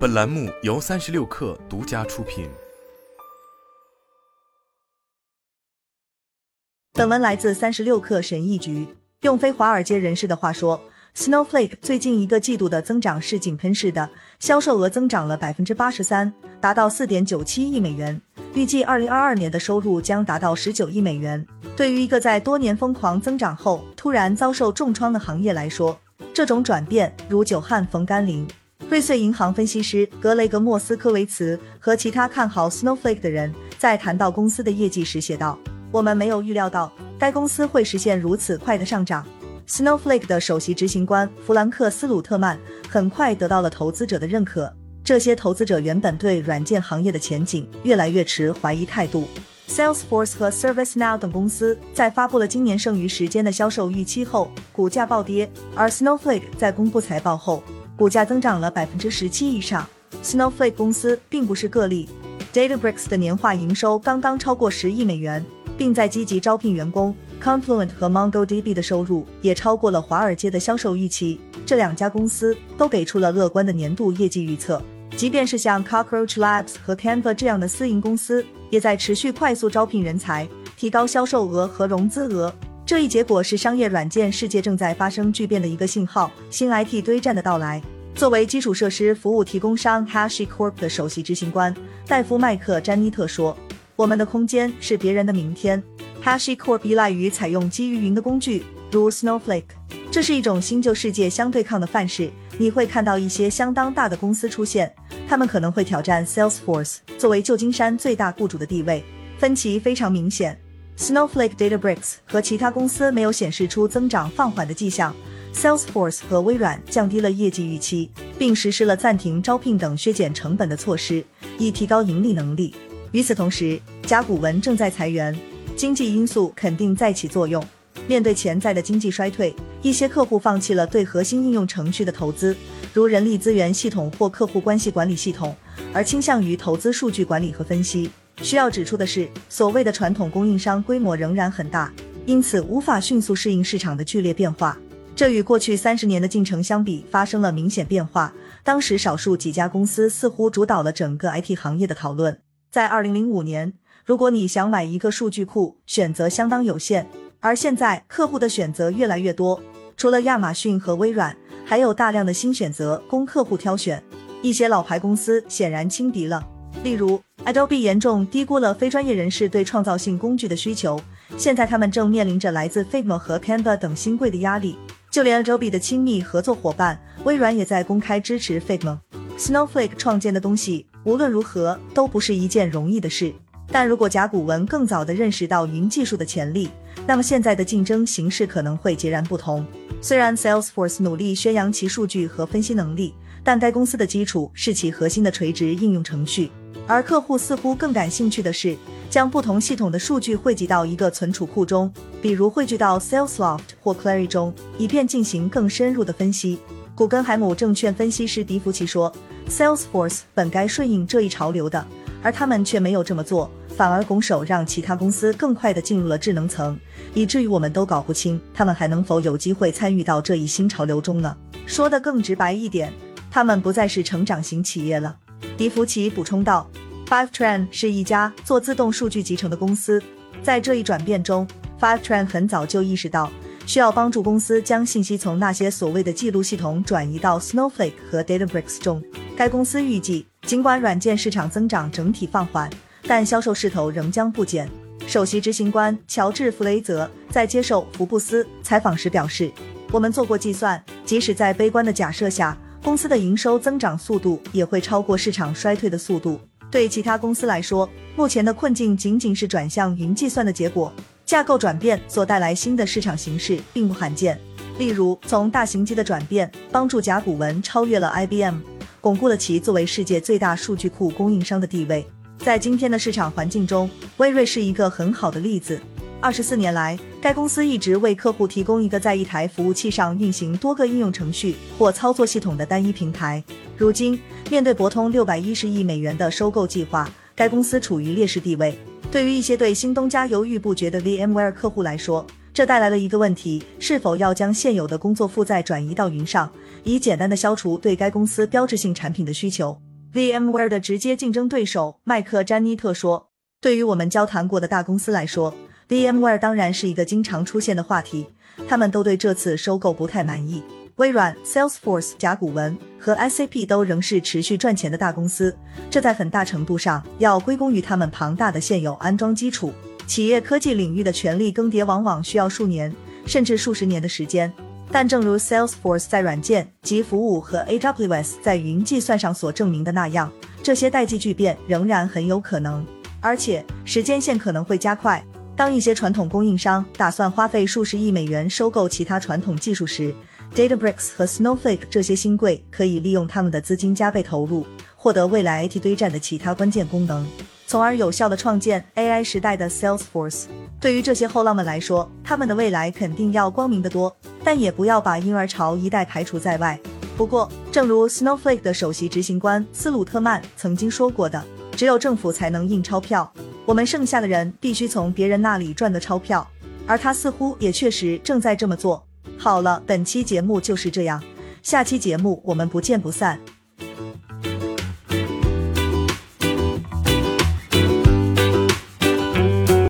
本栏目由三十六氪独家出品。本文来自三十六氪神译局。用非华尔街人士的话说，Snowflake 最近一个季度的增长是井喷式的，销售额增长了百分之八十三，达到四点九七亿美元。预计二零二二年的收入将达到十九亿美元。对于一个在多年疯狂增长后突然遭受重创的行业来说，这种转变如久旱逢甘霖。瑞穗银行分析师格雷格莫斯科维茨和其他看好 Snowflake 的人在谈到公司的业绩时写道：“我们没有预料到该公司会实现如此快的上涨。” Snowflake 的首席执行官弗兰克斯鲁特曼很快得到了投资者的认可。这些投资者原本对软件行业的前景越来越持怀疑态度。Salesforce 和 ServiceNow 等公司在发布了今年剩余时间的销售预期后，股价暴跌，而 Snowflake 在公布财报后。股价增长了百分之十七以上。Snowflake 公司并不是个例，Databricks 的年化营收刚刚超过十亿美元，并在积极招聘员工。Confluent 和 MongoDB 的收入也超过了华尔街的销售预期。这两家公司都给出了乐观的年度业绩预测。即便是像 Cockroach Labs 和 Canva 这样的私营公司，也在持续快速招聘人才，提高销售额和融资额。这一结果是商业软件世界正在发生巨变的一个信号。新 IT 堆栈的到来。作为基础设施服务提供商 HashiCorp 的首席执行官戴夫麦克詹妮特说：“我们的空间是别人的明天。HashiCorp 依赖于采用基于云的工具，如 Snowflake。这是一种新旧世界相对抗的范式。你会看到一些相当大的公司出现，他们可能会挑战 Salesforce 作为旧金山最大雇主的地位。分歧非常明显。” Snowflake、Databricks 和其他公司没有显示出增长放缓的迹象。Salesforce 和微软降低了业绩预期，并实施了暂停招聘等削减成本的措施，以提高盈利能力。与此同时，甲骨文正在裁员，经济因素肯定在起作用。面对潜在的经济衰退，一些客户放弃了对核心应用程序的投资，如人力资源系统或客户关系管理系统，而倾向于投资数据管理和分析。需要指出的是，所谓的传统供应商规模仍然很大，因此无法迅速适应市场的剧烈变化。这与过去三十年的进程相比，发生了明显变化。当时少数几家公司似乎主导了整个 IT 行业的讨论。在二零零五年，如果你想买一个数据库，选择相当有限，而现在客户的选择越来越多。除了亚马逊和微软，还有大量的新选择供客户挑选。一些老牌公司显然轻敌了，例如。Adobe 严重低估了非专业人士对创造性工具的需求，现在他们正面临着来自 Figma 和 Canva 等新贵的压力。就连 Adobe 的亲密合作伙伴微软也在公开支持 Figma。Snowflake 创建的东西无论如何都不是一件容易的事，但如果甲骨文更早地认识到云技术的潜力，那么现在的竞争形势可能会截然不同。虽然 Salesforce 努力宣扬其数据和分析能力，但该公司的基础是其核心的垂直应用程序。而客户似乎更感兴趣的是将不同系统的数据汇集到一个存储库中，比如汇聚到 Salesloft 或 Clary 中，以便进行更深入的分析。古根海姆证券分析师迪福奇说：“Salesforce 本该顺应这一潮流的，而他们却没有这么做，反而拱手让其他公司更快地进入了智能层，以至于我们都搞不清他们还能否有机会参与到这一新潮流中呢？说得更直白一点，他们不再是成长型企业了。”迪福奇补充道：“Fivetran 是一家做自动数据集成的公司，在这一转变中，Fivetran 很早就意识到需要帮助公司将信息从那些所谓的记录系统转移到 Snowflake 和 Databricks 中。该公司预计，尽管软件市场增长整体放缓，但销售势头仍将不减。”首席执行官乔治·弗雷泽在接受福布斯采访时表示：“我们做过计算，即使在悲观的假设下。”公司的营收增长速度也会超过市场衰退的速度。对其他公司来说，目前的困境仅仅是转向云计算的结果。架构转变所带来新的市场形势并不罕见。例如，从大型机的转变帮助甲骨文超越了 IBM，巩固了其作为世界最大数据库供应商的地位。在今天的市场环境中，微瑞是一个很好的例子。二十四年来，该公司一直为客户提供一个在一台服务器上运行多个应用程序或操作系统的单一平台。如今，面对博通六百一十亿美元的收购计划，该公司处于劣势地位。对于一些对新东家犹豫不决的 VMware 客户来说，这带来了一个问题：是否要将现有的工作负载转移到云上，以简单的消除对该公司标志性产品的需求？VMware 的直接竞争对手麦克詹妮特说：“对于我们交谈过的大公司来说，VMware 当然是一个经常出现的话题。他们都对这次收购不太满意。微软、Salesforce、甲骨文和 SAP 都仍是持续赚钱的大公司，这在很大程度上要归功于他们庞大的现有安装基础。企业科技领域的权力更迭往往需要数年甚至数十年的时间。”但正如 Salesforce 在软件及服务和 AWS 在云计算上所证明的那样，这些代际巨变仍然很有可能，而且时间线可能会加快。当一些传统供应商打算花费数十亿美元收购其他传统技术时，Databricks 和 Snowflake 这些新贵可以利用他们的资金加倍投入，获得未来 IT 堆栈的其他关键功能。从而有效的创建 AI 时代的 Salesforce。对于这些后浪们来说，他们的未来肯定要光明得多，但也不要把婴儿潮一代排除在外。不过，正如 Snowflake 的首席执行官斯鲁特曼曾经说过的，只有政府才能印钞票，我们剩下的人必须从别人那里赚的钞票。而他似乎也确实正在这么做。好了，本期节目就是这样，下期节目我们不见不散。